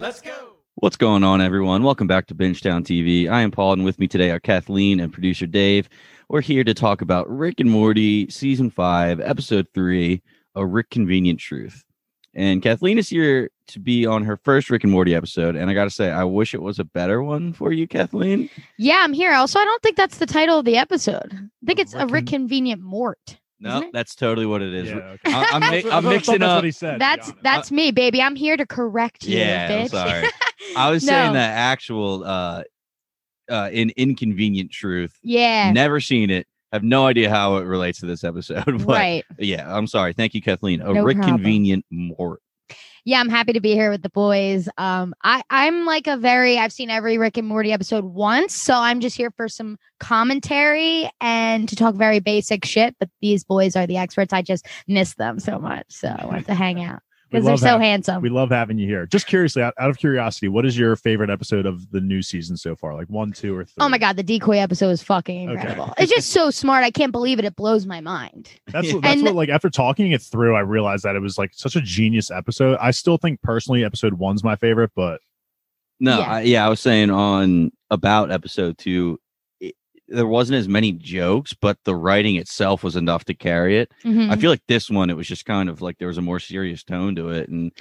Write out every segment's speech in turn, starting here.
Let's go. What's going on, everyone? Welcome back to Bingetown TV. I am Paul, and with me today are Kathleen and producer Dave. We're here to talk about Rick and Morty, season five, episode three, A Rick Convenient Truth. And Kathleen is here to be on her first Rick and Morty episode. And I got to say, I wish it was a better one for you, Kathleen. Yeah, I'm here. Also, I don't think that's the title of the episode. I think it's a Rick Rick Convenient Mort. No, that's totally what it is. Yeah, okay. I- I'm, mi- I I'm thought mixing that's up. what he said. That's that's me, baby. I'm here to correct you, Yeah, I'm sorry. I was saying No. that actual uh, uh, in inconvenient truth. yeah. Never seen it. Have no idea how it relates to this episode. But Right. yeah, I'm sorry. Thank you, Kathleen. A No Rick problem. Convenient Mort. Yeah, I'm happy to be here with the boys. Um, I I'm like a very I've seen every Rick and Morty episode once, so I'm just here for some commentary and to talk very basic shit. But these boys are the experts. I just miss them so much, so I want to hang out because they're so hav- handsome. We love having you here. Just curiously, out, out of curiosity, what is your favorite episode of the new season so far? Like one, two, or three? Oh my god, the decoy episode is fucking Okay. incredible. it's just so smart. I can't believe it. It blows my mind. That's Yeah. what, that's And- what like after talking it through, I realized that it was like such a genius episode. I still think personally, episode one's my favorite, but No, Yeah. I, yeah, I was saying on about episode two, it, there wasn't as many jokes, but the writing itself was enough to carry it. Mhm. I feel like this one, it was just kind of like there was a more serious tone to it, and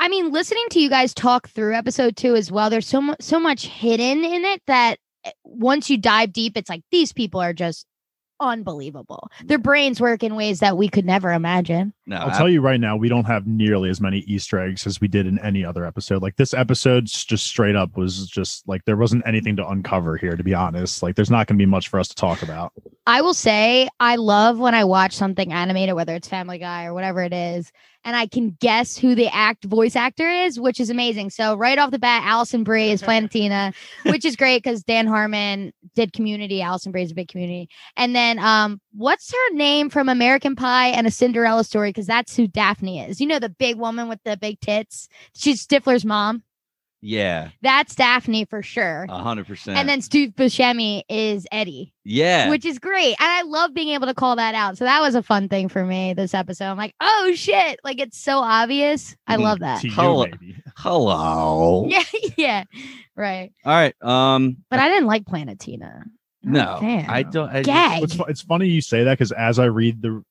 I mean, listening to you guys talk through episode two as well, there's so much so much hidden in it that eh, once you dive deep, it's like these people are just unbelievable. Their brains work in ways that we could never imagine. no, I'll I- tell you right now, we don't have nearly as many Easter eggs as we did in any other episode. Like this episode, just straight up was just like there wasn't anything to uncover here. To be honest, like there's not going to be much for us to talk about. I will say I love when I watch something animated, whether it's Family Guy or whatever it is, and I can guess who the act voice actor is, which is amazing. So right off the bat, Alison Brie is Planetina, which is great because Dan Harmon did Community. Alison Brie is a big Community, and then um, what's her name from American Pie and a Cinderella Story? Because that's who Daphne is. You know the big woman with the big tits. She's Stifler's mom. Yeah, That's Daphne for sure. a hundred percent. And then Steve Buscemi is Eddie yeah, which is great. And I love being able to call that out. So that was a fun thing for me this episode. I'm like, oh shit. Like it's so obvious. I love that. To you, Hello. maybe. hello. Yeah, yeah. Right. All right. Um. But I didn't like Planetina. Not no, fan. I don't. I, Gag. It's, it's funny you say that because as I read the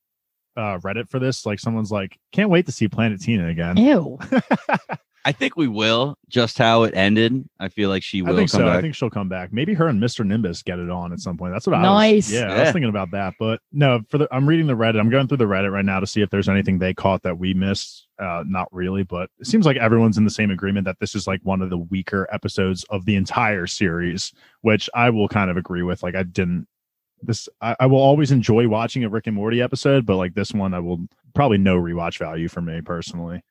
uh, Reddit for this, like someone's like, "Can't wait to see Planetina again." Ew. I think we will. Just how it ended, I feel like she I will think come so. back. I think she'll come back. Maybe her and Mr. Nimbus get it on at some point. That's what I Nice. was. Yeah, I Yeah. was thinking about that. But no, for the I'm reading the Reddit. I'm going through the Reddit right now to see if there's anything they caught that we missed. Uh, not really, but it seems like everyone's in the same agreement that this is like one of the weaker episodes of the entire series, which I will kind of agree with. Like I didn't this I, I will always enjoy watching a Rick and Morty episode, but like this one I will probably no rewatch value for me personally.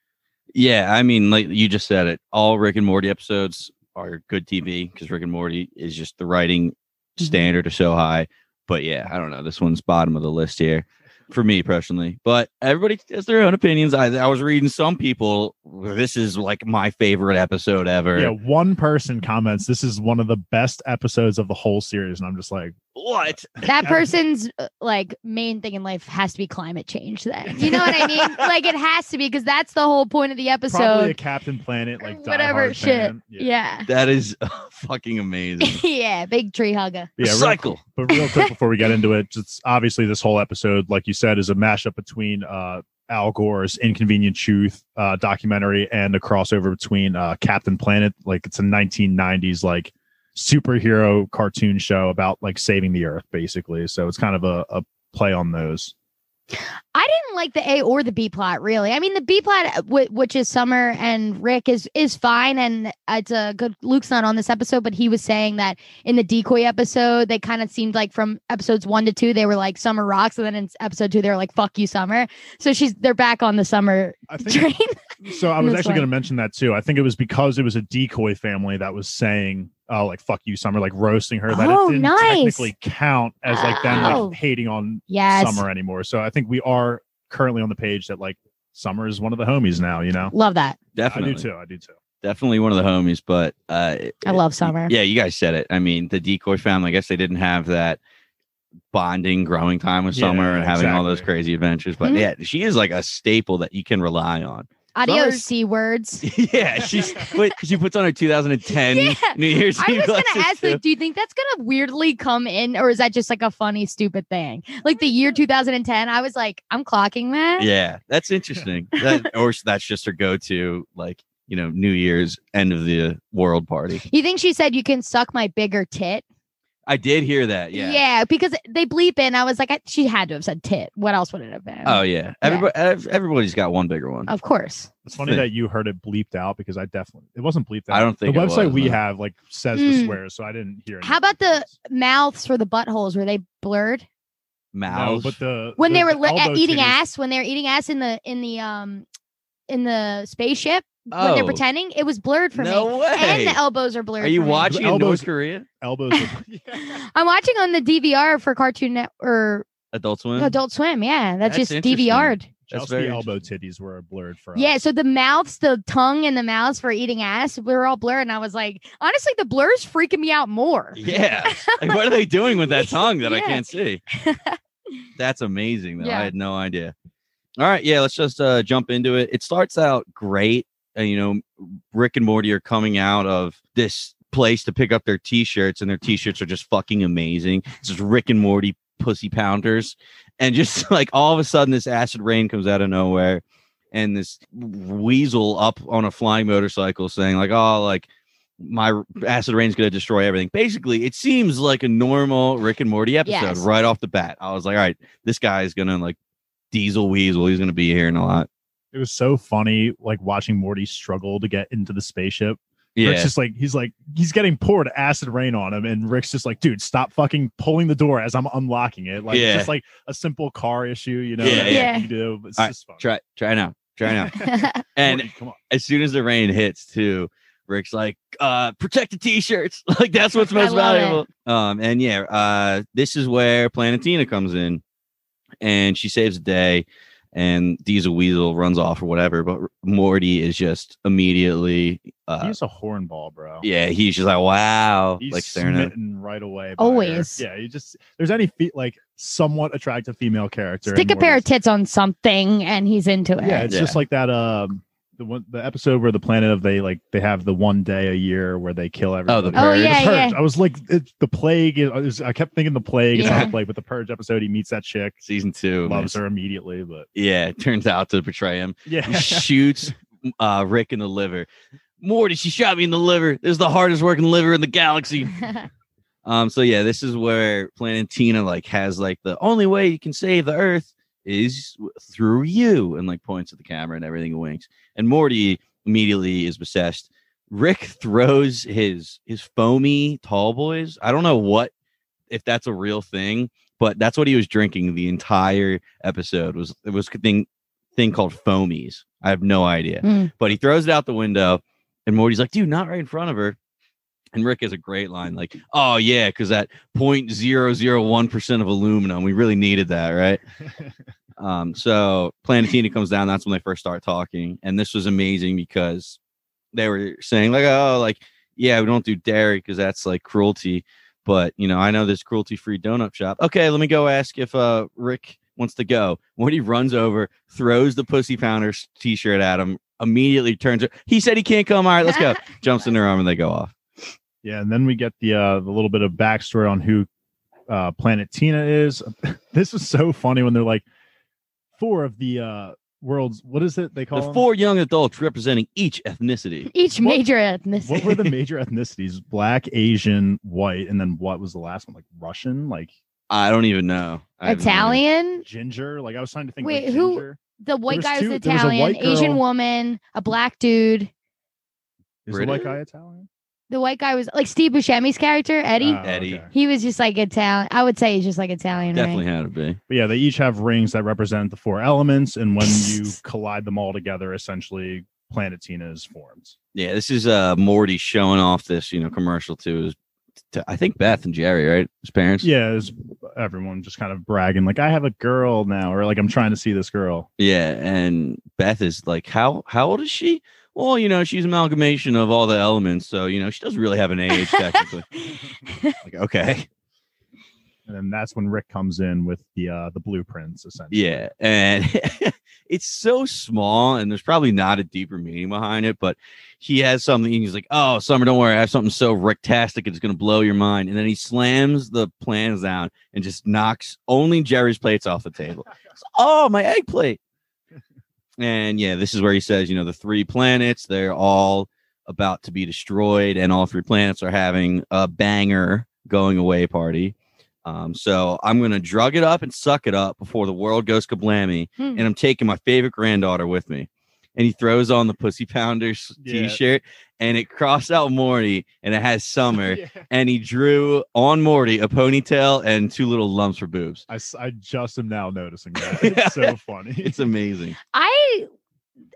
Yeah, I mean, like you just said it. All Rick and Morty episodes are good TV because Rick and Morty is just the writing Mm-hmm. standard is so high. But yeah, I don't know. This one's bottom of the list here for me personally. But everybody has their own opinions. I, I was reading some people. This is like my favorite episode ever. Yeah, one person comments this is one of the best episodes of the whole series, and I'm just like, What? That person's uh, like main thing in life has to be climate change then. You know what I mean? like it has to be because that's the whole point of the probably a episode. Captain Planet like Whatever shit. fan. Yeah. That is fucking amazing. Yeah. Big tree hugger. But yeah, real, Cycle. but real quick before we get into it, just obviously this whole episode, like you said, is a mashup between uh Al Gore's Inconvenient Truth uh, documentary and a crossover between uh, Captain Planet. Like it's a 1990s like superhero cartoon show about like saving the Earth, basically. So it's kind of a, a play on those. I didn't like the A or the B plot really. I mean, the B plot, uh, whi- which is Summer and Rick, is is fine, and it's a good. Luke's not on this episode, but he was saying that in the decoy episode, they kind of seemed like from episodes one to two, they were like Summer rocks, and then in episode two, they were like "fuck you, Summer." So she's they're back on the Summer I think train. so. I was actually going to mention that too. I think it was because it was a decoy family that was saying, "Oh, like fuck you, Summer," like roasting her. That Oh, it didn't nice. technically count as like them Oh. like hating on yes, Summer anymore. So I think we are currently on the page that like Summer is one of the homies now. You know, love that. Definitely. I do too. I do too. Definitely one of the homies, but uh I love Summer. Yeah, you guys said it. I mean, the decoy family, I guess they didn't have that bonding growing time with Yeah, Summer and having all those crazy adventures. But Mhm. yeah, she is like a staple that you can rely on. Adios, c words. yeah, she's wait, she puts on her 2010 Yeah, New Year's I Eve was gonna ask, too. like, do you think that's gonna weirdly come in, or is that just like a funny, stupid thing? Like the year 2010, I was like, I'm clocking that. Yeah, that's interesting. That, or that's just her go-to, like you know, New Year's end of the world party. You think she said you can suck my bigger tit? I did hear that. Yeah. Yeah, because they bleep in. I was like, I, she had to have said tit. What else would it have been? Oh yeah. Everybody, ev- everybody's got one bigger one. of course. It's funny that you heard it bleeped out because I definitely it wasn't bleeped out. I don't think the website was, we no. have like says Mm. the swears, so I didn't hear. any How about the mouths for the buttholes? Were they blurred no? Mouths. But the when the- they were the li- eating titties- ass? When they were eating ass in the in the um in the spaceship when they're Oh. pretending, it was blurred for no me. way. And the elbows are blurred. Are you for me. watching in Elbows- North Korea? elbows. Are, I'm watching on the DVR for Cartoon Net or Adult Swim. Adult Swim. Yeah, that's, That's just. DVR'd. That's Chelsea very elbow titties were blurred for us. Yeah, so the mouths, the tongue, and the mouths for eating ass we were all blurred, and I was like, honestly, the blur's freaking me out more. Yeah. Like, what are they doing with that tongue that I can't see? That's amazing, though. Yeah. I had no idea. All right, yeah, let's just uh, jump into it. It starts out great. And, you know, Rick and Morty are coming out of this place to pick up their t-shirts, and their t-shirts are just fucking amazing. It's just Rick and Morty pussy pounders. And just like all of a sudden, this acid rain comes out of nowhere, and this weasel up on a flying motorcycle saying, like, oh, like my acid rain's gonna destroy everything. Basically, it seems like a normal Rick and Morty episode Yes. right off the bat. I was like, all right, this guy is gonna like diesel weasel. He's gonna be here in a lot. it was so funny, like watching Morty struggle to get into the spaceship. Yeah, Rick's just like he's like he's getting poured acid rain on him, and Rick's just like, dude, stop fucking pulling the door as I'm unlocking it. Like Yeah. just like a simple car issue, you know? Yeah, that yeah. You do, it's All right, just fun. try try now, try now. and Morty, come on. as soon as the rain hits, too, Rick's like, uh, protect the t-shirts. like that's what's most love it. valuable. Um, and yeah, uh, this is where Planetina comes in, and she saves the day. And Diesel Weasel runs off or whatever, but Morty is just immediately, uh, He's a hornball, bro. yeah, he's just like, wow, He's like staring at. smitten right away. by her. Always. Yeah, you just there's any fe- like somewhat attractive female character. Stick a pair of tits on something, and he's into it. Yeah, it's Yeah. just like that. Um, the one the episode where the planet of they like they have the one day a year where they kill everybody. the Oh, Purge. The purge. yeah. I was like, it's the plague. Is, I kept thinking the plague. It's not Yeah. the plague, but the purge episode. He meets that chick, Season two, loves man. her immediately. But Yeah, it turns out to betray him. yeah, He shoots uh, Rick in the liver. Morty, she shot me in the liver. This is the hardest working liver in the galaxy. Um, so yeah, this is where Planetina like has like the only way you can save the Earth is through you, and like points at the camera and everything winks. And Morty immediately is possessed. Rick throws his his foamy tall boys. I don't know what if that's a real thing, but that's what he was drinking the entire episode. Was it was a thing thing called foamies. I have no idea, Mm. but he throws it out the window, and Morty's like, "Dude, not right in front of her." And Rick has a great line, like, "Oh yeah, because that 0.001 percent of aluminum, we really needed that, right?" Um, so Planetina comes down. That's when they first start talking, and this was amazing because they were saying like, "Oh, like yeah, we don't do dairy because that's like cruelty." But you know, I know this cruelty-free donut shop. Okay, let me go ask if uh Rick wants to go. When he runs over, throws the Pussy Pounders t-shirt at him. Immediately turns. He said he can't come. All right, let's go. Jumps in their arm and they go off. Yeah. And then we get the uh the little bit of backstory on who uh Planetina is. this is so funny when they're like four of the uh world's what is it they call The them? four young adults representing each ethnicity. Each What- major ethnicity. what were the major ethnicities? Black, Asian, white, and then what was the last one? Like Russian, like I don't even know. I have. Italian. ginger. Like I was trying to think. Wait, like, who- The white guy two- was there Italian. white Asian woman. A black dude. is the white guy Italian? The white guy was like Steve Buscemi's character, Eddie. Oh, Eddie. okay. he was just like Italian. I would say he's just like Italian, Definitely right? had to be. But yeah, they each have rings that represent the four elements, and when you collide them all together, essentially, Planetina is formed. Yeah, this is uh Morty showing off this, you know, commercial to his to, I think Beth and Jerry, right? His parents. Yeah, it's everyone just kind of bragging, like I have a girl now, or like I'm trying to see this girl. Yeah, and Beth is like, how how old is she? Well, you know, she's an amalgamation of all the elements, so you know, she doesn't really have an age technically. like, okay. And then that's when Rick comes in with the uh the blueprints essentially. Yeah, and it's so small, and there's probably not a deeper meaning behind it. But he has something. He's like, "Oh, Summer, don't worry, I have something so ricktastic, it's gonna blow your mind." And then he slams the plans down and just knocks only Jerry's plates off the table. oh, my egg plate! And yeah, this is where he says, you know, the three planets, they're all about to be destroyed, and all three planets are having a banger going away party. Um, so I'm gonna drug it up and suck it up before the world goes kablammy, Hmm. and I'm taking my favorite granddaughter with me. And he throws on the Pussy Pounders Yeah. t-shirt, and it crossed out Morty, and it has Summer, and he drew on Morty a ponytail and two little lumps for boobs. I, I just am now noticing that. It's so funny. It's amazing. I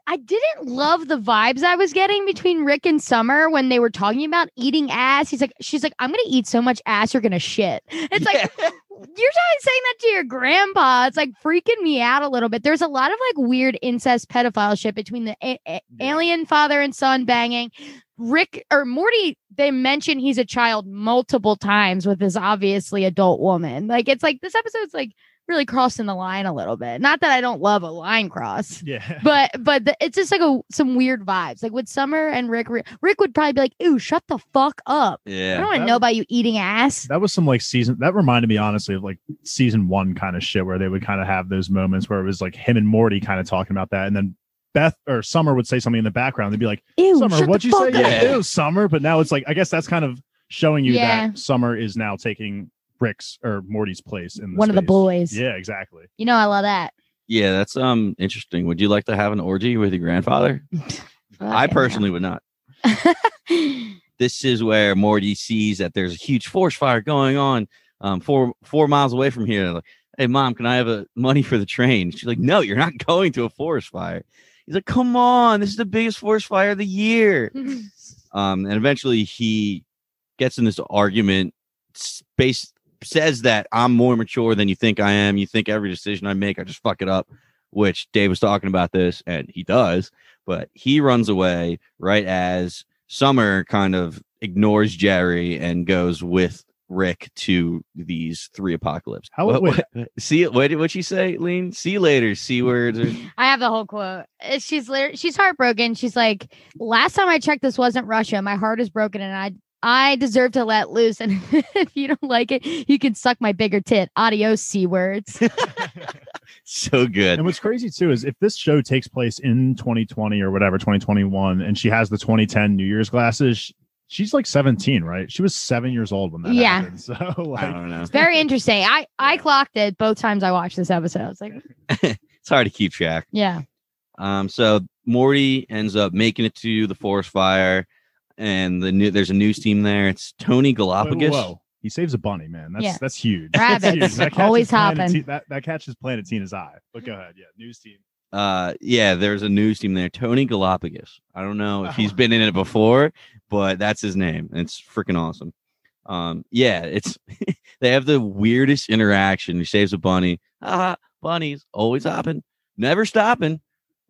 I didn't love the vibes I was getting between Rick and Summer when they were talking about eating ass. He's like, she's like, I'm gonna eat so much ass, you're gonna shit. It's like Yeah. You're trying saying that to your grandpa. It's like freaking me out a little bit. There's a lot of like weird incest pedophile shit between the a- a- alien father and son banging. Rick or Morty, they mention he's a child multiple times with this obviously adult woman. Like it's like this episode's like really crossing the line a little bit. Not that I don't love a line cross yeah. but but the, it's just like a some weird vibes. Like with Summer and Rick, Rick, Rick would probably be like, "Ooh, shut the fuck up! Yeah. I don't want to know about you eating ass." that was some like season that reminded me honestly of like season one kind of shit where they would kind of have those moments where it was like him and Morty kind of talking about that and then Beth or Summer would say something in the background. They'd be like, Ew, Summer, what'd you say? up. Yeah. Ew, Summer. But now it's like, I guess that's kind of showing you Yeah. that Summer is now taking Rick's or Morty's place in the One of the boys. Yeah, exactly. You know, I love that. Yeah, that's um interesting. Would you like to have an orgy with your grandfather? I Fucking personally would not. This is where Morty sees that there's a huge forest fire going on um four four miles away from here. Like, hey mom, can I have a money for the train? She's like, No, you're not going to a forest fire. He's like, Come on, this is the biggest forest fire of the year. Um, and eventually he gets in this argument, space says that I'm more mature than you think I am. You think every decision I make, I just fuck it up, which Dave was talking about this, and he does, but he runs away right as Summer kind of ignores Jerry and goes with Rick to these three apocalypse. How- what, wait. what- see what did what she say, Lean? See you later, C words. or- I have the whole quote. Uh, She's she's heartbroken. She's like, "Last time I checked, this wasn't Russia. My heart is broken, and I." I deserve to let loose, and if you don't like it, you can suck my bigger tit. Adios, c words. so good. And what's crazy too is if this show takes place in 2020 or whatever, 2021, and she has the 2010 New Year's glasses, she's like 17, right? She was seven years old when that Yeah. happened. So I don't know. Very interesting. I I clocked it both times I watched this episode. It's like, It's hard to keep track. yeah, Um, so Morty ends up making it to the forest fire, and the new there's a news team there. It's Tony whoa, Galapagos. whoa. He saves a bunny, man. That's Yeah. that's huge. That's Rabbits, huge. That catches always Planet hopping. That, that catches Planetina's eye. But go ahead. Yeah. News team. Uh, yeah, there's a news team there. Tony Galapagos. I don't know if he's been in it before, but that's his name. It's freaking awesome. Um, yeah, it's they have the weirdest interaction. He saves a bunny. Ah, bunnies always hopping, never stopping.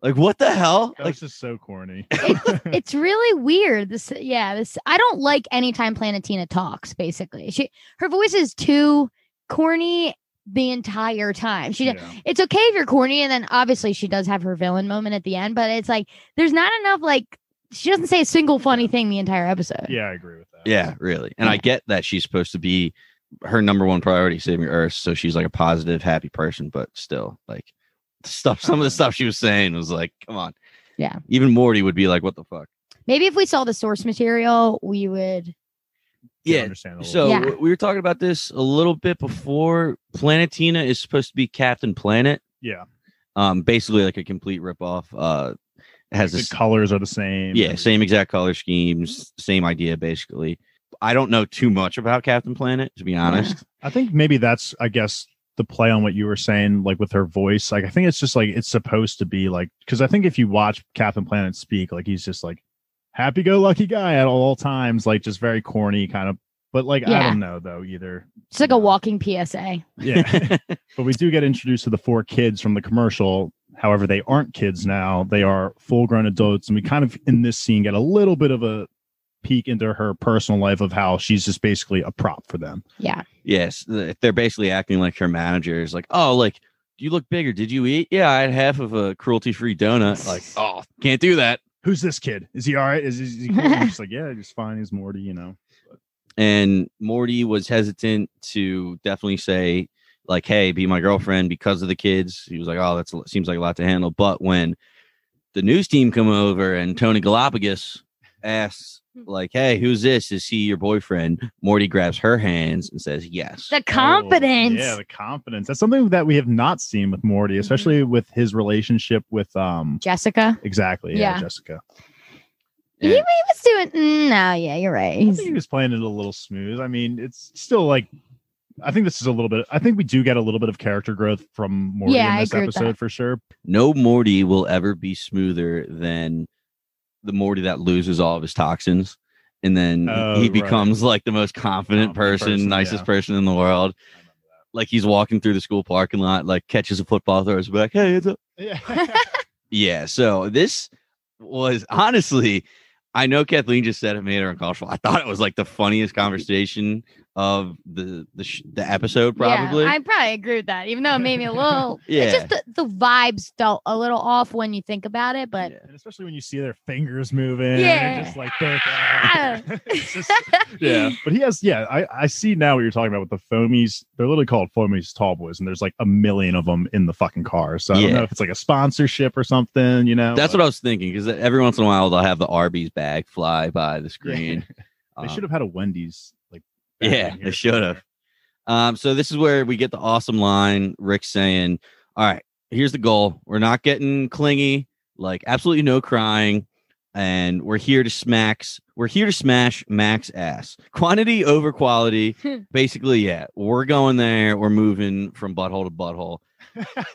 Like what the hell? That Like was just so corny. it's really weird. This, yeah, this. I don't like anytime Planetina talks. Basically, she her voice is too corny the entire time. She, Yeah. it's okay if you're corny, and then obviously she does have her villain moment at the end, but it's like there's not enough. Like she doesn't say a single funny thing the entire episode. yeah, I agree with that. Yeah, really. And I get that she's supposed to be her number one priority, saving Earth. So she's like a positive, happy person, but still, like stuff. Some of the stuff she was saying was like, come on. Yeah. Even Morty would be like, what the fuck? Maybe if we saw the source material, we would. Yeah, Yeah. understandable. So Yeah. we were talking about this a little bit before. Planetina is supposed to be Captain Planet. yeah, Um, basically like a complete ripoff. Uh, has the this colors are the same. yeah, same exact color schemes, same idea basically. I don't know too much about Captain Planet to be honest. I think maybe that's, I guess, the play on what you were saying, like with her voice. Like, I think it's just like it's supposed to be like, because I think if you watch Captain Planet speak, like he's just like happy go lucky guy at all times, like just very corny kind of. But like, I don't know though either. It's like a walking PSA. Yeah. but we do get introduced to the four kids from the commercial. However, they aren't kids now. They are full grown adults. And we kind of, in this scene, get a little bit of a peek into her personal life of how she's just basically a prop for them. Yeah. Yes, they're basically acting like her manager is like, oh, like do you look bigger. Did you eat? Yeah, I had half of a cruelty-free donut. Like, oh, can't do that. Who's this kid? Is he all right? Is, is he cool? And she's like, yeah, he's fine. He's Morty, you know. And Morty was hesitant to definitely say, like, hey, be my girlfriend because of the kids. He was like, oh, that seems like a lot to handle. But when the news team come over and Tony Galapagos asks, like, hey, who's this? Is he your boyfriend? Morty grabs her hands and says, yes. The confidence. Oh, yeah, the confidence. That's something that we have not seen with Morty, especially with his relationship with um Jessica. exactly, yeah, Yeah. Jessica. He, he was doing. mm, No, yeah, you're right. I think he was playing it a little smooth. I mean, it's still like I think this is a little bit I think we do get a little bit of character growth from Morty Yeah, in this episode for sure. no Morty will ever be smoother than the Morty that loses all of his toxins. And then Oh, he right. becomes like the most confident, Confident person, person, nicest yeah. person in the world. Like he's walking through the school parking lot, like catches a football, throws it back. Hey, it's a Yeah. Yeah, so this was honestly, I know Kathleen just said it made her uncomfortable. I thought it was like the funniest conversation of the the sh- the episode, probably. Yeah, I probably agree with that, even though it made me a little. Yeah. It's just the, the vibes felt a little off when you think about it, but Yeah. and especially when you see their fingers moving. Yeah. you're just like Ah. It's just- yeah. But he has, yeah, I, I see now what you're talking about with the foamies. They're literally called foamies tall boys, and there's like a million of them in the fucking car. So I don't know if it's like a sponsorship or something, you know. That's what I was thinking because every once in a while they'll have the Arby's bag fly by the screen. They Um, should have had a Wendy's like bag Yeah, in they should have. Um, so this is where we get the awesome line. Rick saying, "All right, here's the goal. We're not getting clingy. Like absolutely no crying, and we're here to smacks. We're here to smash Max ass. Quantity over quality. Basically, yeah. We're going there. We're moving from butthole to butthole.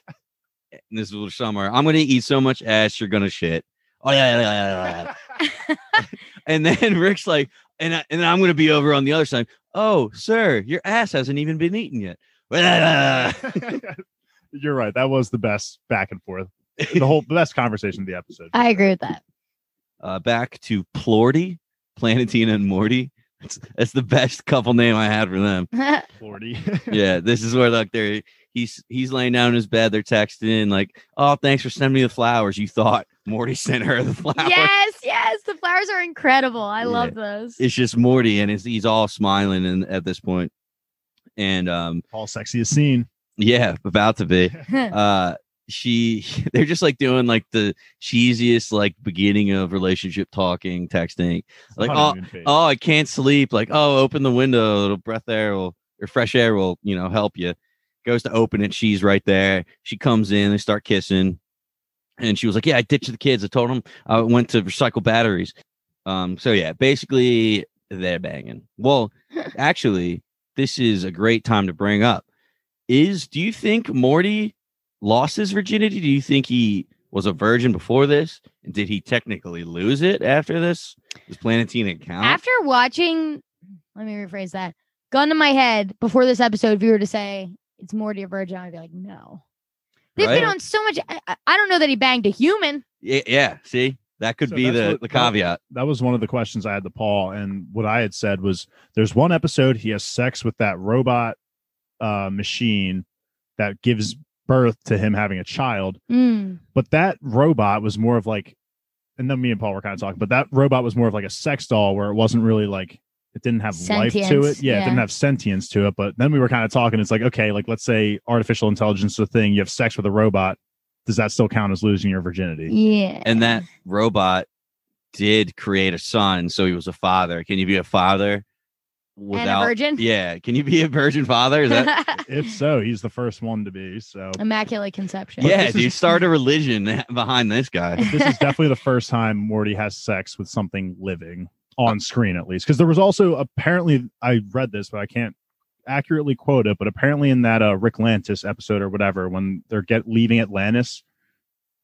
and this is summer. I'm gonna eat so much ass. You're gonna shit. Oh yeah, yeah, yeah, yeah, yeah. And then Rick's like, and I, and I'm gonna be over on the other side. Oh, sir, your ass hasn't even been eaten yet. You're right. That was the best back and forth. The whole the best conversation of the episode. I agree with that. uh, back to Plorty, Planetina, and Morty. That's, that's the best couple name I had for them. Forty. Yeah, this is where like they're he's he's laying down in his bed. They're texting like, "Oh, thanks for sending me the flowers." You thought Morty sent her the flowers. yes, yes, the flowers are incredible. I Yeah. love those. It's just Morty, and it's, he's all smiling and at this point. And um, All sexiest scene. yeah, about to be. uh she they're just like doing like the cheesiest like beginning of relationship talking texting Like, Honeymoon phase. oh i can't sleep like oh open the window a little breath air will or fresh air will you know help you goes to open it she's right there she comes in they start kissing and she was like yeah i ditched the kids. I told them i went to recycle batteries. Um so yeah basically they're banging. Well actually this is a great time to bring up. Is do you think morty lost his virginity? Do you think he was a virgin before this? And did he technically lose it after this? Does planetina count? After watching, let me rephrase that. Gun to my head before this episode, if you were to say it's Morty a virgin, I'd be like, no. They've been on so much. I, I- I don't know that he banged a human. yeah, yeah see that could So be the, what- the caveat that was one of the questions I had to Paul, and what I had said was, "There's one episode he has sex with that robot uh, machine that gives birth to him having a child, Mm. but that robot was more of like, and then me and Paul were kind of talking, but that robot was more of like a sex doll where it wasn't really like it didn't have life to it. Sentience, Yeah, it didn't have sentience to it. But then we were kind of talking. It's like, okay, like let's say artificial intelligence is a thing. You have sex with a robot. Does that still count as losing your virginity? Yeah. and that robot did create a son so he was a father can you be a father without virgin? yeah can you be a virgin father is that if so, he's the first one to be. So Immaculate conception. yeah this dude is- start a religion behind this guy this is definitely the first time Morty has sex with something living on screen, at least. Because there was also apparently I read this, but I can't accurately quote it. But apparently, in that uh, Rick Lantis episode or whatever, when they're get leaving Atlantis,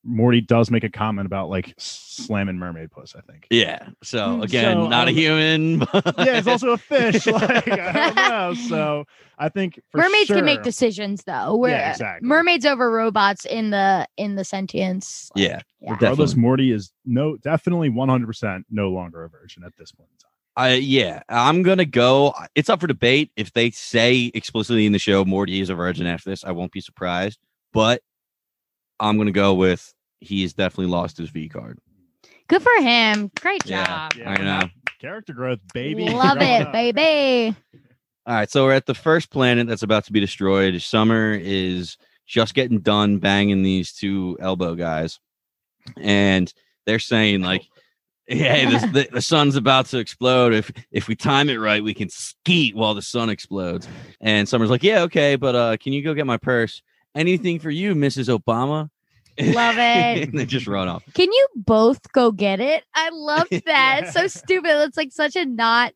Morty does make a comment about like slamming mermaid puss. I think. yeah so Mm, again so, not a um, human but- yeah, it's also a fish. Like I don't know. So I think for mermaids can make decisions though. Where Yeah, exactly. mermaids over robots in the in the sentience. like, yeah yeah. Regardless, Definitely. Morty is no definitely one hundred percent no longer a virgin at this point in time. I yeah, I'm gonna go. It's up for debate. If they say explicitly in the show Morty is a virgin after this, I won't be surprised. But I'm gonna go with he has definitely lost his V card. Good for him. Great Yeah. job. I know. Character growth, baby. Love it, up. baby. All right, so we're at the first planet that's about to be destroyed. Summer is just getting done banging these two elbow guys, and they're saying like, "Hey, this, the, the sun's about to explode. If if we time it right, we can skeet while the sun explodes." And Summer's like, "Yeah, okay, but uh, can you go get my purse? Anything for you, Mrs. Obama?" Love it. and they just run off. Can you both go get it? I love that. It's so stupid. It's like such a not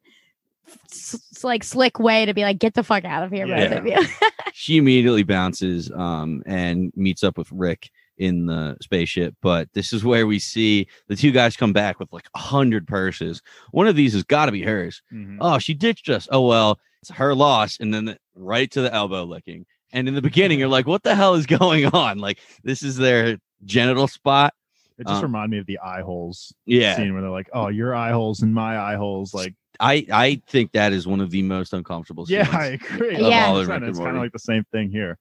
s- s- like slick way to be like, get the fuck out of here, both of you. she immediately bounces um and meets up with Rick in the spaceship. But this is where we see the two guys come back with like a hundred purses. One of these has got to be hers. Mhm. Oh, she ditched us. Oh well, it's her loss. And then the, right to the elbow licking. And in the beginning, you're like, what the hell is going on? Like this is their genital spot. It just Um, reminded me of the eye holes Yeah, scene where they're like, "Oh, your eye holes and my eye holes." Like, I I think that is one of the most uncomfortable. yeah. I agree. Of Yeah. all of it's kind of like the same thing here,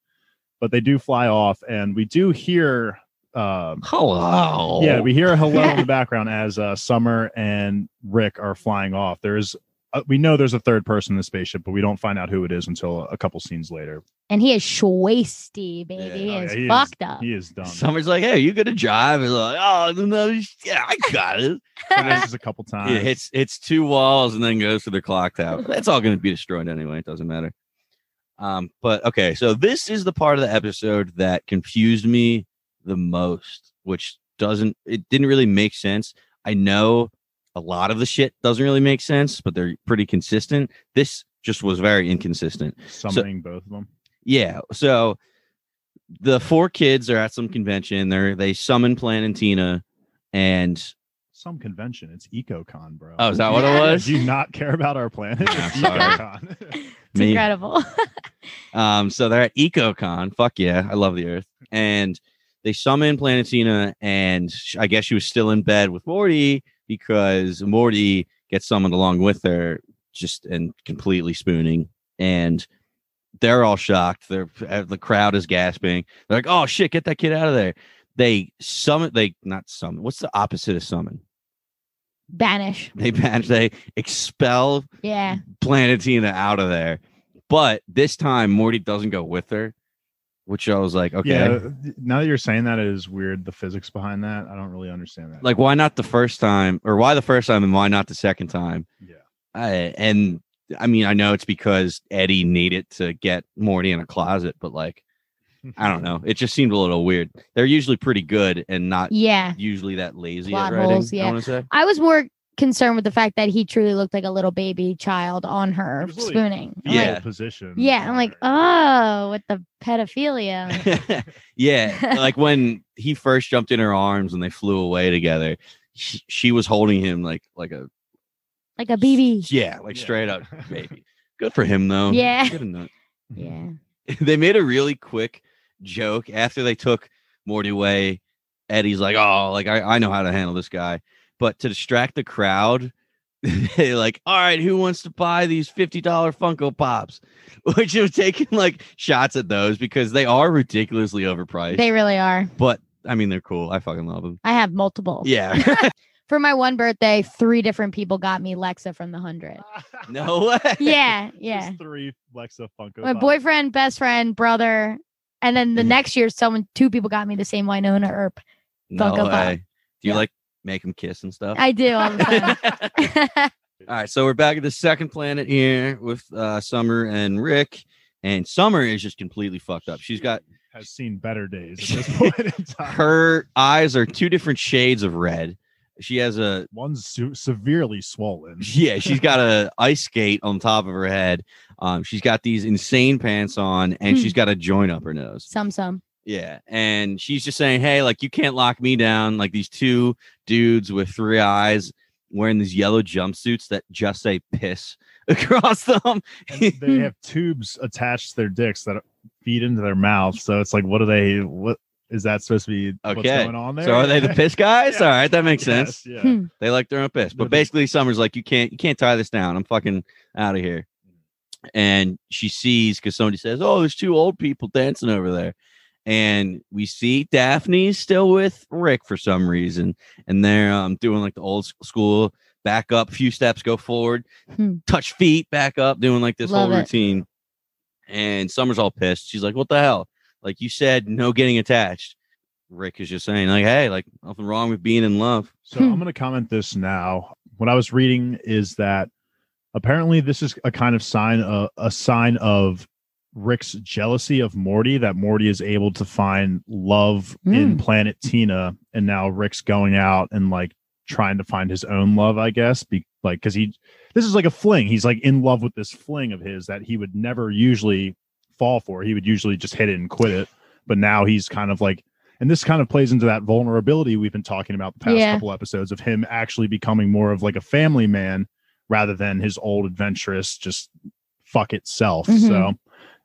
but they do fly off, and we do hear. Um, Hello. Yeah, we hear a hello in the background as uh, Summer and Rick are flying off. There's, uh, we know there's a third person in the spaceship, but we don't find out who it is until a couple scenes later. and he is schwasty, baby. Yeah. he Oh, is yeah, he is- fucked up. He is done. Summer's like, hey, you gonna drive? He's like, oh no, yeah, I got it. Finishes a couple times. It hits hits two walls and then goes to the clock tower. That's all going to be destroyed anyway. It doesn't matter. Um, but okay, so this is the part of the episode that confused me the most, which doesn't it didn't really make sense. I know a lot of the shit doesn't really make sense, but they're pretty consistent. This just was very inconsistent. summoning both of them. Yeah. So the four kids are at some convention. They're they summon Planetina and Some convention. It's EcoCon, bro. oh, is that what it was? Do you not care about our planet? Yeah, It's sorry. EcoCon. It's Me. incredible. Um, so they're at EcoCon. Fuck yeah, I love the Earth. And they summon Planetina, and I guess she was still in bed with Morty because Morty gets summoned along with her, just and completely spooning. And they're all shocked. They're uh, the crowd is gasping. They're like, "Oh shit, get that kid out of there!" They summon. They not summon. What's the opposite of summon? Banish. They banish. They expel Yeah. Planetina out of there. But this time Morty doesn't go with her, which I was like, okay. Yeah. Now that you're saying that, it is weird. The physics behind that, I don't really understand that. Like, why not the first time, or why the first time, and why not the second time? yeah. I, and I mean, I know it's because Eddie needed to get Morty in a closet, but like, I don't know. It just seemed a little weird. They're usually pretty good and not Yeah. usually that lazy Plot at writing. holes, yeah. I want to say. I was more concerned with the fact that he truly looked like a little baby child on her really spooning. Yeah. like, Position. yeah. I'm like, oh, with the pedophilia. yeah, like when he first jumped in her arms and they flew away together, she, she was holding him like like a like a baby. yeah, like Yeah. straight up baby. Good for him though. Yeah. Good. Yeah. they made a really quick joke after they took Morty away. Eddie's like, oh, like I, I know how to handle this guy. But to distract the crowd, they like, all right, who wants to buy these $50 Funko Pops? Which was taking like shots at those because they are ridiculously overpriced. They really are. but I mean they're cool. I fucking love them. I have multiple. Yeah. For my one birthday, three different people got me Lexa from the hundred. no way. Yeah, yeah. Just three Lexa Funko. My Pops. boyfriend, best friend, brother, and then the mm-hmm. next year, someone, two people got me the same Wynonna Earp. No Funko Pop. way. Do you Yeah. like make them kiss and stuff? I do all the time. All right, so we're back at the second planet here with uh, Summer and Rick, and Summer is just completely fucked up. She's got has seen better days at this point in time. her eyes are two different shades of red. She has a One's su- severely swollen. yeah, she's got a ice skate on top of her head. Um, she's got these insane pants on, and Hmm. she's got a joint up her nose. some, some. Yeah, and she's just saying, "Hey, like you can't lock me down." Like these two dudes with three eyes wearing these yellow jumpsuits that just say "piss" across them. And they have tubes attached to their dicks that feed into their mouth. So it's like, what do they? What? Is that supposed to be what's Okay. going on there? So are they the piss guys? Yeah. All right, that makes Yes, sense. yeah. Hmm. They like their own piss. But basically, Summer's like, you can't, you can't tie this down. I'm fucking out of here. And she sees because somebody says, "Oh, there's two old people dancing over there," and we see Daphne's still with Rick for some reason, and they're um doing like the old school back up, a few steps, go forward, Hmm. touch feet, back up, doing like this Love whole it. routine. And Summer's all pissed. She's like, "What the hell? Like you said, no getting attached." Rick is just saying, like, "Hey, like nothing wrong with being in love." So Hmm. I'm going to comment this now. What I was reading is that apparently this is a kind of sign uh, a sign of Rick's jealousy of Morty that Morty is able to find love in Planetina and now Rick's going out and like trying to find his own love, I guess, be like cuz he this is like a fling. He's like in love with this fling of his that he would never usually fall for. He would usually just hit it and quit it. But now he's kind of like and this kind of plays into that vulnerability we've been talking about the past Yeah. couple episodes of him actually becoming more of like a family man rather than his old adventurous just fuck itself. Mhm. So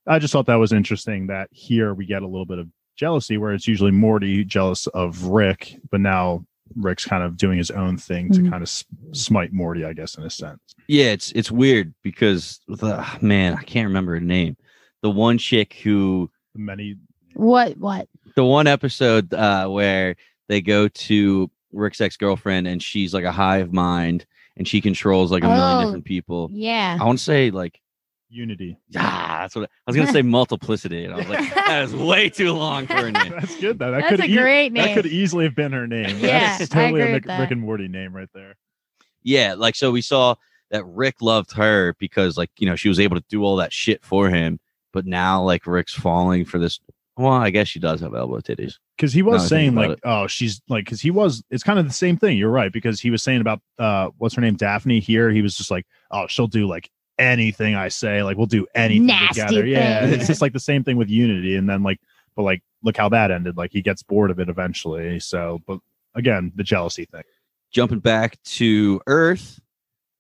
I just thought that was interesting that here we get a little bit of jealousy where it's usually Morty jealous of Rick, but now Rick's kind of doing his own thing to Mhm. kind of smite Morty, I guess, in a sense. Yeah, it's it's weird because the man, I can't remember her name. The one chick who Many What? What? the one episode uh where they go to Rick's ex-girlfriend and she's like a hive mind and she controls like a million Oh. different people. Yeah. I want to say like unity. Yeah, that's what I was gonna say multiplicity. And I was like, that is way too long for a name. That's good though. That That's could a e- great that could easily have been her name. Yeah, That's totally a agree Rick, that. Rick and Morty name right there. Yeah, like so we saw that Rick loved her because like, you know, she was able to do all that shit for him, but now like Rick's falling for this well, I guess she does have elbow titties. because he was think saying like it. oh she's like because he was it's kind of the same thing you're right because he was saying about uh what's her name daphne here he was just like oh she'll do like anything i say like we'll do anything Nasty together yeah it's just like the same thing with unity and then like but like look how that ended like he gets bored of it eventually so but again the jealousy thing jumping back to Earth,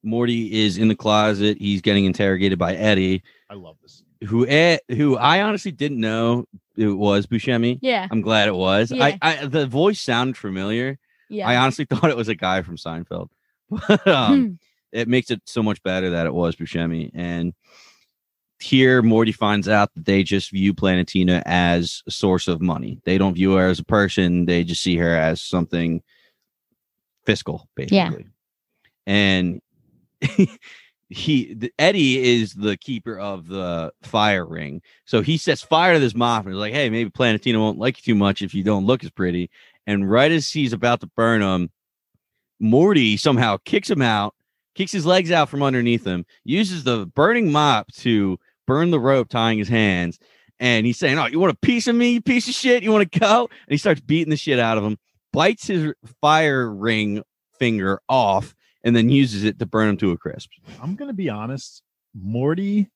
Morty is in the closet. He's getting interrogated by Eddie, i love this who Ed, who I honestly didn't know it was Buscemi. Yeah. I'm glad it was. Yeah. I, I the voice sounded familiar. Yeah. I honestly thought it was a guy from Seinfeld. But um, it makes it so much better that it was Buscemi. And here, Morty finds out that they just view Planetina as a source of money. They don't view her as a person. They just see her as something fiscal, basically. Yeah. And he, the, Eddie, is the keeper of the fire ring. So he sets fire to this moth and is like, "Hey, maybe Planetina won't like you too much if you don't look as pretty." And right as he's about to burn him, Morty somehow kicks him out, kicks his legs out from underneath him, uses the burning mop to burn the rope tying his hands. And he's saying, Oh, you want a piece of me, you piece of shit? You want to go? And he starts beating the shit out of him, bites his fire ring finger off, and then uses it to burn him to a crisp. i'm gonna be honest morty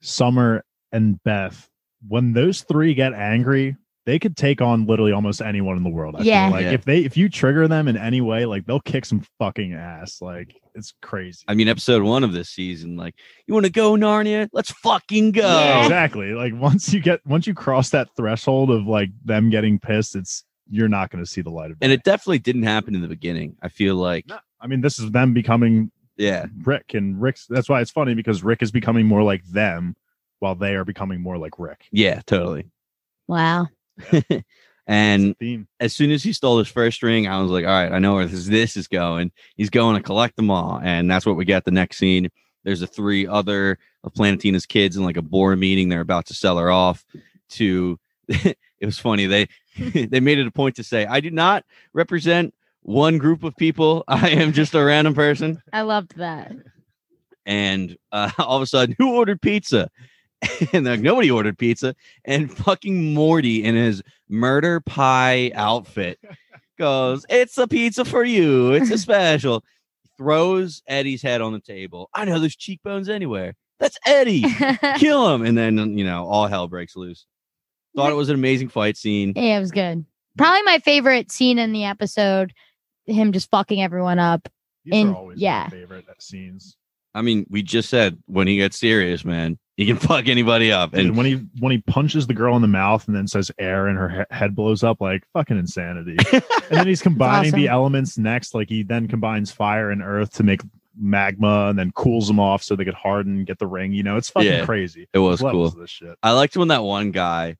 summer and beth when those three get angry they could take on literally almost anyone in the world. I Yeah. feel like Yeah. if they if you trigger them in any way, like they'll kick some fucking ass. Like it's crazy. I mean, episode one of this season, like, you want to go, Narnia? Let's fucking go. Yeah. Exactly. Like once you get once you cross that threshold of like them getting pissed, it's you're not going to see the light of day. And it definitely didn't happen in the beginning. I feel like, No. I mean, this is them becoming yeah, Rick and Rick's. That's why it's funny because Rick is becoming more like them, while they are becoming more like Rick. yeah, totally. Wow. and as soon as he stole his first ring, I was like, all right, I know where this, this is going. He's going to collect them all. And that's what we get the next scene. There's the three other of Planetina's kids in like a board meeting. They're about to sell her off to it was funny. They they made it a point to say, I do not represent one group of people. I am just a random person. I loved that. And uh, all of a sudden, who ordered pizza? and like, nobody ordered pizza. And fucking Morty in his murder pie outfit goes, It's a pizza for you. It's a special. Throws Eddie's head on the table. I know there's cheekbones anywhere. That's Eddie. Kill him. And then, you know, all hell breaks loose. Thought it was an amazing fight scene. Yeah, it was good. Probably my favorite scene in the episode. Him just fucking everyone up. These And- are always yeah. my favorite uh, scenes. I mean, we just said when he gets serious, man, He can fuck anybody up. And And when he when he punches the girl in the mouth and then says air and her he- head blows up, like fucking insanity. and then he's combining the elements next. Like he then combines fire and earth to make magma, and then cools them off so they get harden, get the ring. You know, it's fucking Yeah, crazy. it was There's cool. of This shit. I liked when that one guy,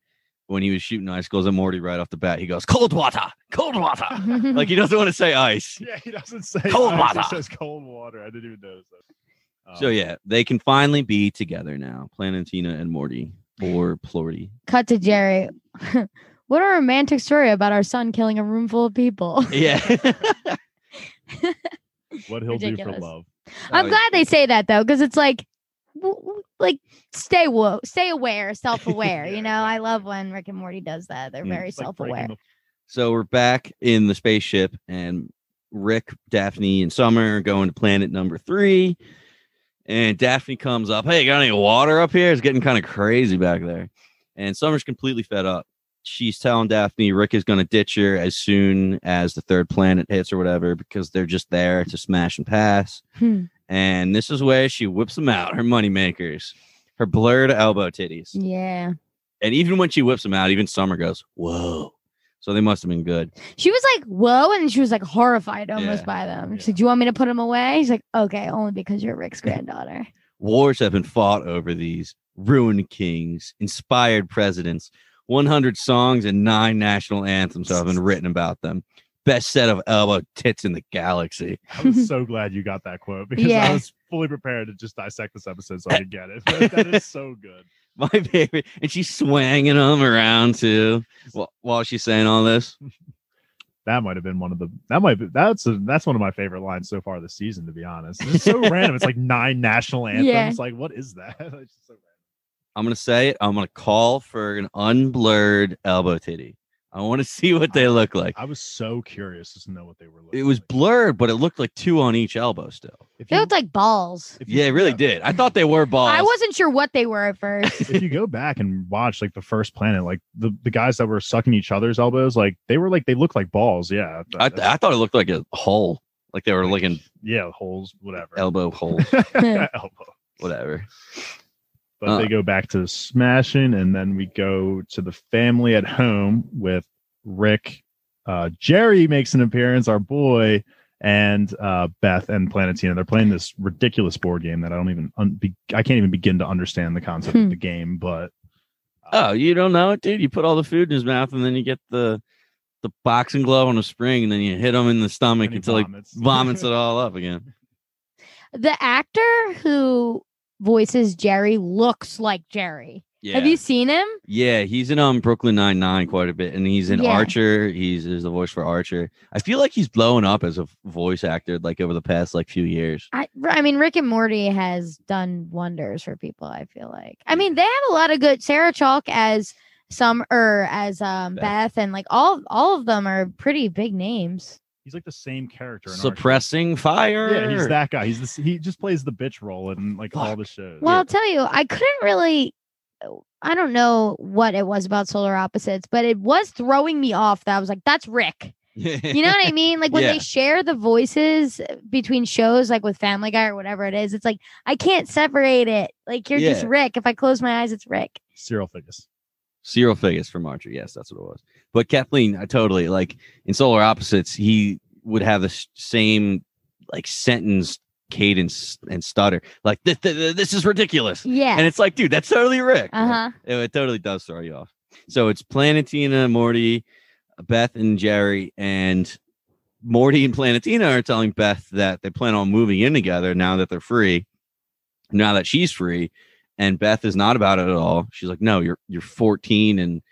when he was shooting icicles at Morty right off the bat, he goes, cold water, cold water. like he doesn't want to say ice. Yeah, he doesn't say Cold ice, water. He says cold water. I didn't even notice that. So Um, yeah, they can finally be together now. Planetina and Morty or Plorty. Cut to Jerry. what a romantic story about our son killing a room full of people. Yeah. what he'll do for love. I'm Oh, glad they say that though, because it's like, w- w- like stay woke, stay aware, self-aware. Yeah, you know, yeah, I love when Rick and Morty does that. They're Mm. very like self-aware. the- So we're back in the spaceship, and Rick, Daphne, and Summer are going to planet number three. And Daphne comes up, Hey, got any water up here? It's getting kind of crazy back there. And Summer's completely fed up. She's telling Daphne Rick is going to ditch her as soon as the third planet hits or whatever because they're just there to smash and pass. Hmm. And this is where she whips them out, her money makers, her blurred elbow titties. Yeah. And even when she whips them out, even Summer goes, Whoa. So they must have been good. She was like, whoa. And she was like horrified almost Yeah. by them. She's Yeah. like, Do you want me to put them away? He's like, Okay, only because you're Rick's granddaughter. Wars have been fought over these ruined kings, inspired presidents, 100 songs and nine national anthems have been written about them. Best set of elbow tits in the galaxy. I'm so glad you got that quote because Yeah. I was fully prepared to just dissect this episode so I could get it. But that is so good. My favorite. And she's swinging them around too while, while she's saying all this. That might have been one of the that might be that's a, that's one of my favorite lines so far this season. To be honest, it's so random. It's like nine national anthems. Yeah. Like what is that? So random. I'm going to say it. I'm going to call for an unblurred elbow titty. I want to see what they look like. I was so curious to know what they were. Looking It was like. blurred, but it looked like two on each elbow still. If They you, looked like balls. if you- Yeah, it really yeah. did. I thought they were balls. I wasn't sure what they were at first. if you go back and watch like the first planet, like the, the guys that were sucking each other's elbows, like they were like they looked like balls. Yeah, I, That's- I thought it looked like a hole, like they were like, looking yeah holes, whatever. elbow hole, Elbow. whatever. But Uh. they go back to smashing, and then we go to the family at home with Rick. Uh, Jerry makes an appearance, our boy, and uh, Beth and Planetina. They're playing this ridiculous board game that I don't even un- be- I can't even begin to understand the concept Hmm. of the game. But Oh, you don't know it, dude? You put all the food in his mouth, and then you get the the boxing glove on a spring, and then you hit him in the stomach he until he vomits. vomits it all up again. the actor who voices Jerry looks like Jerry. Yeah, Have you seen him? yeah, he's in um Brooklyn Nine Nine quite a bit, and he's in Yeah. Archer. He's is the voice for Archer. I feel like he's blowing up as a voice actor, like over the past like few years. I, I mean, Rick and Morty has done wonders for people. I feel like. I mean, they have a lot of good. Sarah Chalke as some or as um Beth. Beth. and like all all of them are pretty big names. He's like the same character. In Archer. Suppressing fire. Yeah, he's that guy. He's this, he just plays the bitch role in like all the shows. Well, I'll tell you, I couldn't really. I don't know what it was about Solar Opposites, but it was throwing me off. That I was like, "That's Rick." You know what I mean? Like when Yeah. they share the voices between shows, like with Family Guy or whatever it is, it's like I can't separate it. Like you're just Rick. If I close my eyes, it's Rick. Cyril Figgis. Cyril Figgis from Archer. Yes, that's what it was. But Kathleen, I totally like in Solar Opposites, he would have the same like sentence cadence and stutter. Like this, this, this is ridiculous. Yeah. And it's like, dude, that's totally Rick. Uh huh. It, it totally does throw you off. So it's Planetina, Morty, Beth, and Jerry, and Morty and Planetina are telling Beth that they plan on moving in together now that they're free. Now that she's free, and Beth is not about it at all. She's like, "No, you're you're 14, and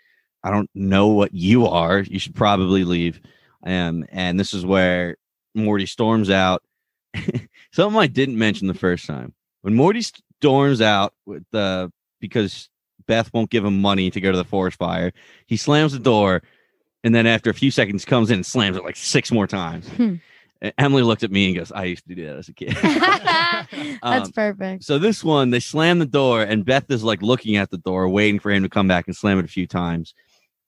I don't know what you are. You should probably leave." Um, and this is where Morty storms out. Something I didn't mention the first time when Morty storms out with the because Beth won't give him money to go to the forest fire. He slams the door, and then after a few seconds, comes in and slams it like six more times. Hmm. Emily looked at me and goes, "I used to do that as a kid." That's Um, perfect. so this one, they slam the door, and Beth is like looking at the door, waiting for him to come back and slam it a few times,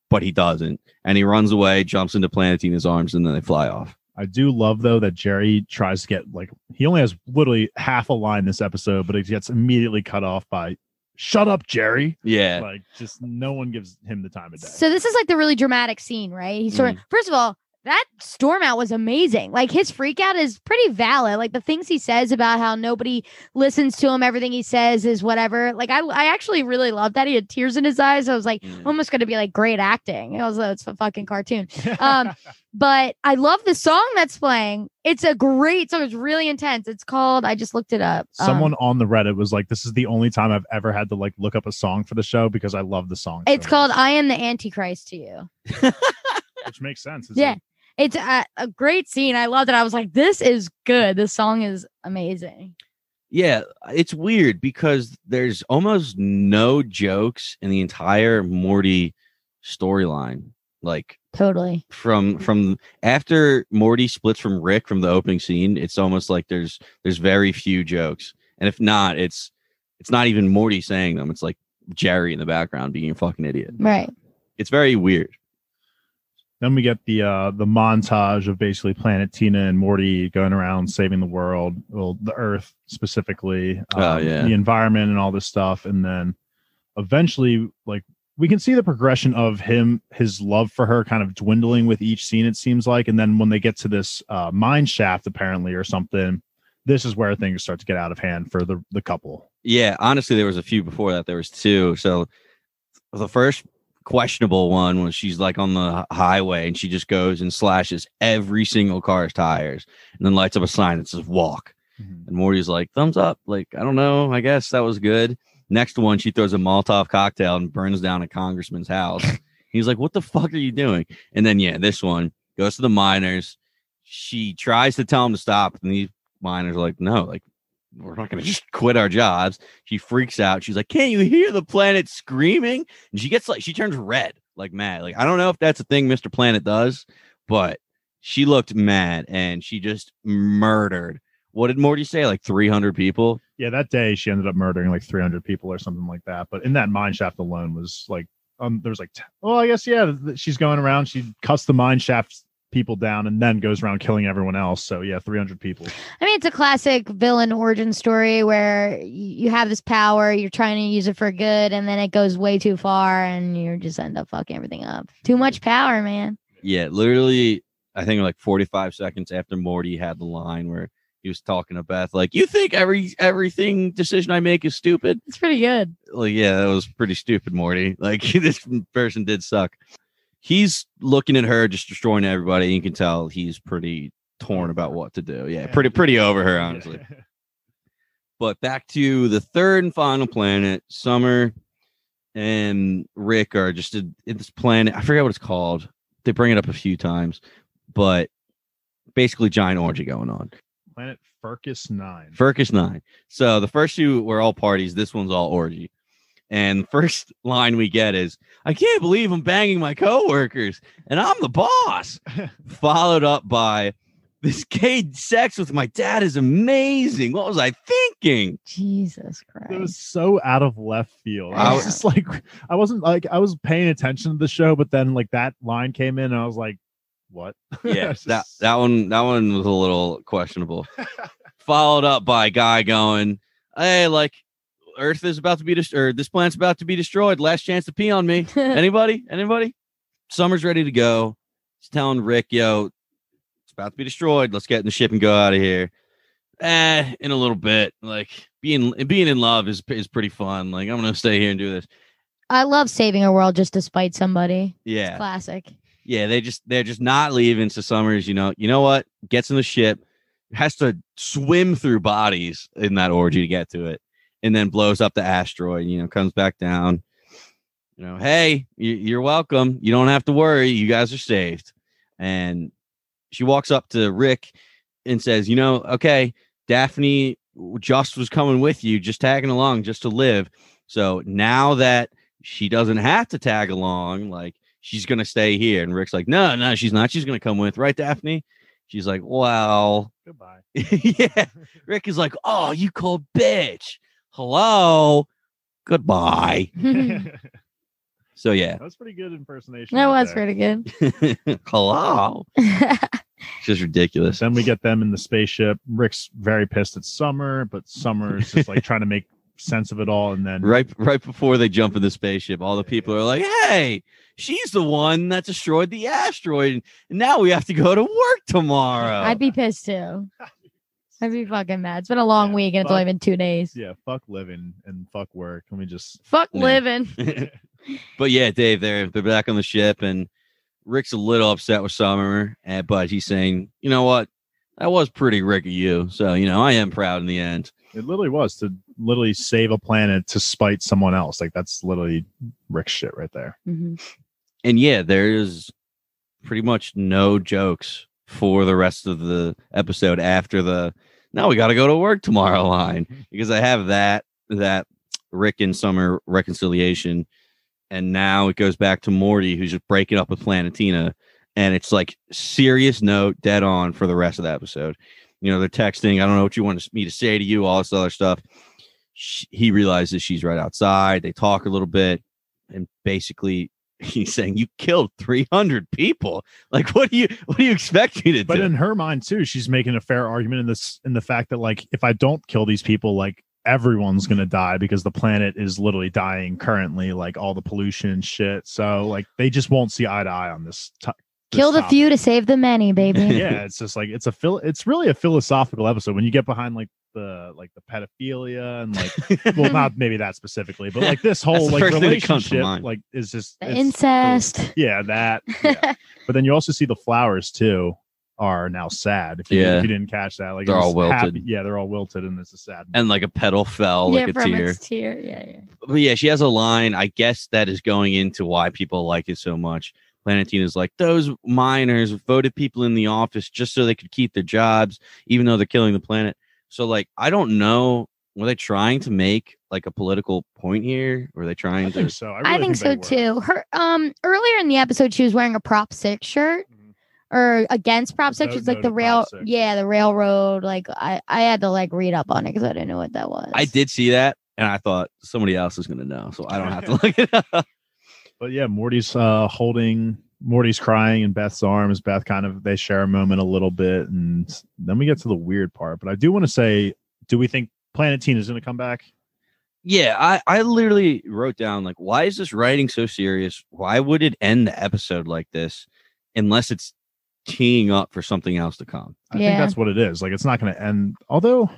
but he doesn't, and he runs away, jumps into Planetina's arms, and then they fly off. I do love though that Jerry tries to get like he only has literally half a line this episode, but it gets immediately cut off by shut up, Jerry. Yeah. Like just no one gives him the time of day. So this is like the really dramatic scene, right? He sort of mm. first of all, that storm out was amazing. Like his freak out is pretty valid. Like the things he says about how nobody listens to him, everything he says is whatever. Like I I actually really love that. He had tears in his eyes. I was like, Yeah. almost gonna be like great acting. Although it's a fucking cartoon. Um, but I love the song that's playing. It's a great song. It's really intense. It's called, I just looked it up. Um, Someone on the Reddit was like, "This is the only time I've ever had to like look up a song for the show because I love the song." so it's called much." I Am the Antichrist to You. which makes sense. Yeah. like- It's a, a great scene. I loved it. I was like, this is good. This song is amazing. Yeah, it's weird because there's almost no jokes in the entire Morty storyline. Like Totally. from mm. from after Morty splits from Rick from the opening scene, it's almost like there's there's very few jokes. And if not, it's it's not even Morty saying them. It's like Jerry in the background being a fucking idiot. Right. It's very weird. Then we get the uh the montage of basically Planetina and Morty going around saving the world, well, the Earth specifically, um, Oh, yeah. the environment and all this stuff, and then eventually, like we can see the progression of him, his love for her, kind of dwindling with each scene. It seems like, and then when they get to this uh, mine shaft, apparently or something, this is where things start to get out of hand for the the couple. Yeah, honestly, there was a few before that. There was two. So the first questionable one when she's like on the highway and she just goes and slashes every single car's tires and then lights up a sign that says walk. Mm-hmm. And Morty's like, thumbs up. Like, I don't know. I guess that was good. Next one, she throws a Molotov cocktail and burns down a congressman's house. He's like, what the fuck are you doing? And then, yeah, this one goes to the miners. She tries to tell him to stop. And these miners are like, no, like, we're not going to just quit our jobs. She freaks out. She's like, can't you hear the planet screaming? And she gets like, she turns red, like mad. Like, I don't know if that's a thing Mr. Planet does, but she looked mad and she just murdered. What did Morty say? Like 300 people? Yeah, that day she ended up murdering like 300 people or something like that. But in that mine shaft alone was like, um, there was like, t- well, I guess yeah, she's going around. She cuts the mine shaft people down and then goes around killing everyone else. So yeah, 300 people. I mean, it's a classic villain origin story where you have this power, you're trying to use it for good, and then it goes way too far, and you just end up fucking everything up. Too much power, man. Yeah, literally, I think like 45 seconds after Morty had the line where he was talking to Beth, like, you think every everything decision I make is stupid? It's pretty good. Like, yeah, that was pretty stupid, Morty. Like, this person did suck. He's looking at her, just destroying everybody. You can tell he's pretty torn about what to do. Yeah, pretty, pretty over her, honestly. But back to the third and final planet, Summer and Rick are just in, this planet. I forget what it's called. They bring it up a few times, but basically giant orgy going on. Planet Furcus 9. Furcus nine. So the first two were all parties. This one's all orgy. And the first line we get is, "I can't believe I'm banging my coworkers, and I'm the boss." Followed up by, "This gay sex with my dad is amazing. What was I thinking?" Jesus Christ. it was so out of left field. I I was just like, I wasn't like, I was paying attention to the show, but then like that line came in and I was like, what? Yeah, It's that that one that one was a little questionable. Followed up by a guy going, "Hey, like Earth is about to be destroyed. This planet's about to be destroyed. Last chance to pee on me. Anybody? Anybody? Summer's ready to go. He's telling Rick, "Yo, it's about to be destroyed. Let's get in the ship and go out of here." Eh, in a little bit. Like being being in love is is pretty fun. Like I'm gonna stay here and do this. I love saving a world just to spite somebody. Yeah. Classic. Yeah, they just they're just not leaving. So Summers, you know, you know what? Gets in the ship, has to swim through bodies in that orgy to get to it, and then blows up the asteroid. You know, comes back down. You know, hey, you, you're welcome. You don't have to worry. You guys are saved. And she walks up to Rick and says, "You know, okay, Daphne just was coming with you, just tagging along, just to live. So now that she doesn't have to tag along, like." she's gonna stay here. And Rick's like, no, no, she's not. She's gonna come with, right, Daphne? She's like, well, Goodbye. yeah. Rick is like, oh, you cold bitch. Hello, goodbye. So yeah, That was pretty good impersonation. right was there. pretty good. hello. It's just ridiculous. Then we get them in the spaceship. Rick's very pissed at Summer, but Summer's just like trying to make sense of it all, and then right right before they jump in the spaceship, all the people are like, "Hey, she's the one that destroyed the asteroid, and now we have to go to work tomorrow." I'd be pissed too. I'd be fucking mad. It's been a long Yeah, week and it's only been two days. yeah, fuck living and fuck work. Let me just Fuck Yeah. living. but yeah, Dave, they're they're back on the ship, and Rick's a little upset with Summer, but he's saying, "You know what? That was pretty Rick of you. So you know, I am proud in the end." It literally was to literally save a planet to spite someone else. Like that's literally Rick shit right there. Mhm. And yeah, there's pretty much no jokes for the rest of the episode after the now we got to go to work tomorrow line because I have that that Rick and Summer reconciliation, and now it goes back to Morty who's just breaking up with Planetina, and it's like serious note, dead on for the rest of the episode. You know, they're texting. I don't know what you want me to say to you, all this other stuff. Sh he realizes she's right outside. They talk a little bit, and basically he's saying you killed 300 people like what do you what do you expect me to do? But in her mind too, she's making a fair argument in this in the fact that like if I don't kill these people, like everyone's gonna die because the planet is literally dying currently, like all the pollution and shit. So like they just won't see eye to eye on this. This Kill the topic. few to save the many, baby. yeah, it's just like it's a phil. It's really a philosophical episode when you get behind like the like the pedophilia and like well not maybe that specifically, but like this whole like first thing that comes to relationship like is just The it's- incest. Yeah, that. yeah. but then you also see the flowers too are now sad. If you, Yeah. if you didn't catch that, like They're all was happy- wilted. Yeah, they're all wilted, and it's a sad. and like a petal fell yeah, like a from tear its tear. Yeah, yeah. but yeah she has a line i guess that is going into why people like it so much planetina's like those miners voted people in the office just so they could keep their jobs even though they're killing the planet so like i don't know were they trying to make like a political point here or are they I trying to think so. I, I, really think, so too. Her um earlier in the episode, she was wearing a Prop Six shirt Mhm. or against Prop Six. No- It's like the rail, yeah, the railroad. Like I, I had to like read up on it because I didn't know what that was. i did see that and i thought somebody else is going to know so i don't have to look it up But yeah, Morty's uh holding. Morty's crying in Beth's arms. Beth kind of they share a moment a little bit, and then we get to the weird part. But I do want to say, do we think Planetina is going to come back? Yeah, I, I literally wrote down like, why is this writing so serious? Why would it end the episode like this unless it's teeing up for something else to come? I think that's what it is. Like it's not going to end. Although,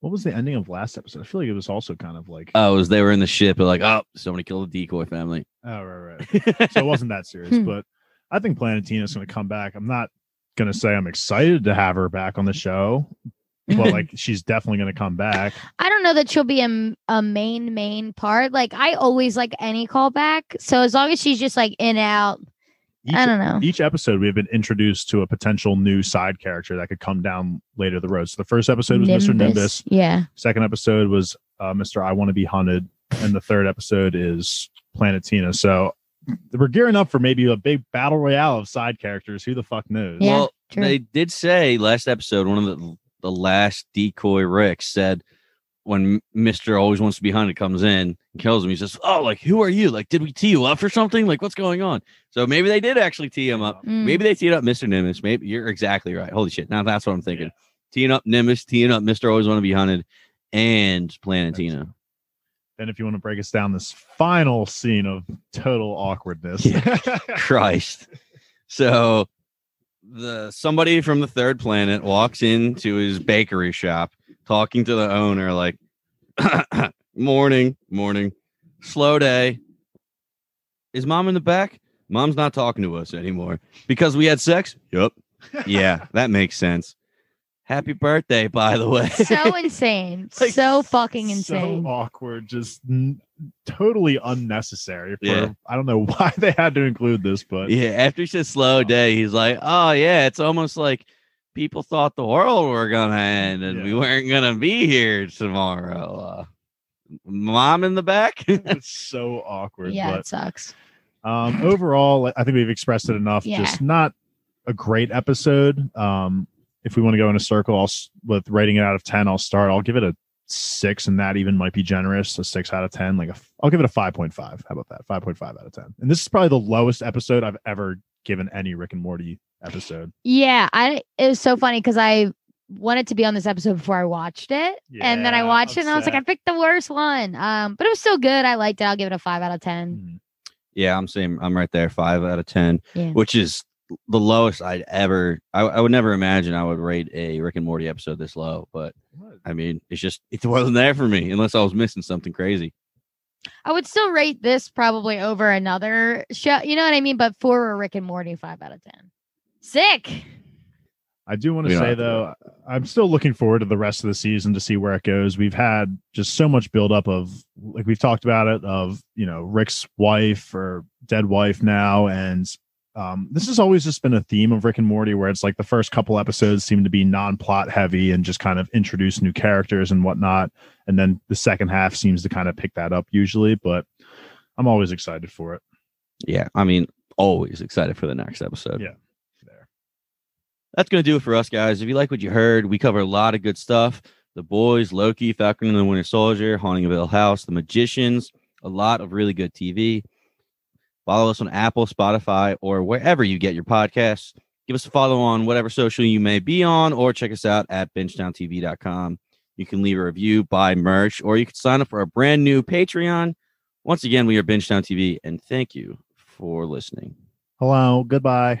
what was the ending of last episode? I feel like it was also kind of like, Oh, as they were in the ship, they're like, oh, somebody killed the decoy family. oh right, right. so it wasn't that serious. Hmm. but I think Planetina is going to come back. I'm not going to say I'm excited to have her back on the show, but like she's definitely going to come back. I don't know that she'll be a, a main main part. Like I always like any callback. So as long as she's just like in out, Each, I don't know. each episode we have been introduced to a potential new side character that could come down later the road. So the first episode was Mr. Nimbus. Yeah. Second episode was uh, Mr. I Want to Be Hunted, and the third episode is Planetina. So we're gearing up for maybe a big battle royale of side characters. Who the fuck knows? Yeah, well, true. they did say last episode, one of the the last decoy Rick said when Mr. Always Wants to Be Hunted comes in and kills him, he says, Oh, like who are you? Like, did we tee you up for something? Like, what's going on? So maybe they did actually tee him up. Mm. Maybe they teed up Mr. Nimbus. Maybe you're exactly right. Holy shit. Now that's what I'm thinking. Teeing up Nimbus, teeing up Mr. Always Want to Be Hunted, and Planetina. Then, if you want to break us down this final scene of total awkwardness, Christ. So the somebody from the third planet walks into his bakery shop talking to the owner like morning, morning, slow day. Is mom in the back? Mom's not talking to us anymore because we had sex. Yep. Yeah, that makes sense. Happy birthday, by the way. so insane. Like, so fucking insane. so awkward, just n- totally unnecessary. For, Yeah. I don't know why they had to include this, but Yeah, after he says slow day, he's like, "Oh yeah, it's almost like people thought the world were gonna end and we weren't gonna be here tomorrow." Uh, mom in the back. it's so awkward. yeah, but it sucks. Um, overall, I think we've expressed it enough. Yeah. Just not a great episode. Um, if we want to go in a circle, I'll with rating it out of ten. I'll start. I'll give it a six, and that even might be generous. A six out of ten. Like a, f- I'll give it a five point five. How about that? Five point five out of ten. And this is probably the lowest episode I've ever given any Rick and Morty episode. Yeah, I it was so funny because I wanted to be on this episode before I watched it. and then I Yeah, watched it and I was like, I picked the worst one. Um, but it was still good. I liked it. I'll give it a five out of ten. Mhm. Yeah, I'm saying I'm right there, five out of ten, Yeah. which is the lowest I'd ever. I, I would never imagine I would rate a Rick and Morty episode this low, but I mean, it's just it wasn't there for me unless I was missing something crazy. I would still rate this probably over another show. You know what I mean? But for a Rick and Morty, five out of ten. Sick. I do want to say have to though, I'm still looking forward to the rest of the season to see where it goes. We've had just so much buildup of, like we've talked about it, of you know Rick's wife or dead wife now, and um, this has always just been a theme of Rick and Morty, where it's like the first couple episodes seem to be non-plot heavy and just kind of introduce new characters and whatnot, and then the second half seems to kind of pick that up usually. But I'm always excited for it. Yeah, I mean, always excited for the next episode. Yeah. That's going to do it for us, guys. If you like what you heard, we cover a lot of good stuff. The Boys, Loki, Falcon and the Winter Soldier, Haunting of Hill House, The Magicians, a lot of really good TV. Follow us on Apple, Spotify, or wherever you get your podcasts. Give us a follow on whatever social you may be on, or check us out at benchtowntv.com. You can leave a review, buy merch, or you can sign up for our brand new Patreon. Once again, we are Benchtown TV, and thank you for listening. Hello, goodbye.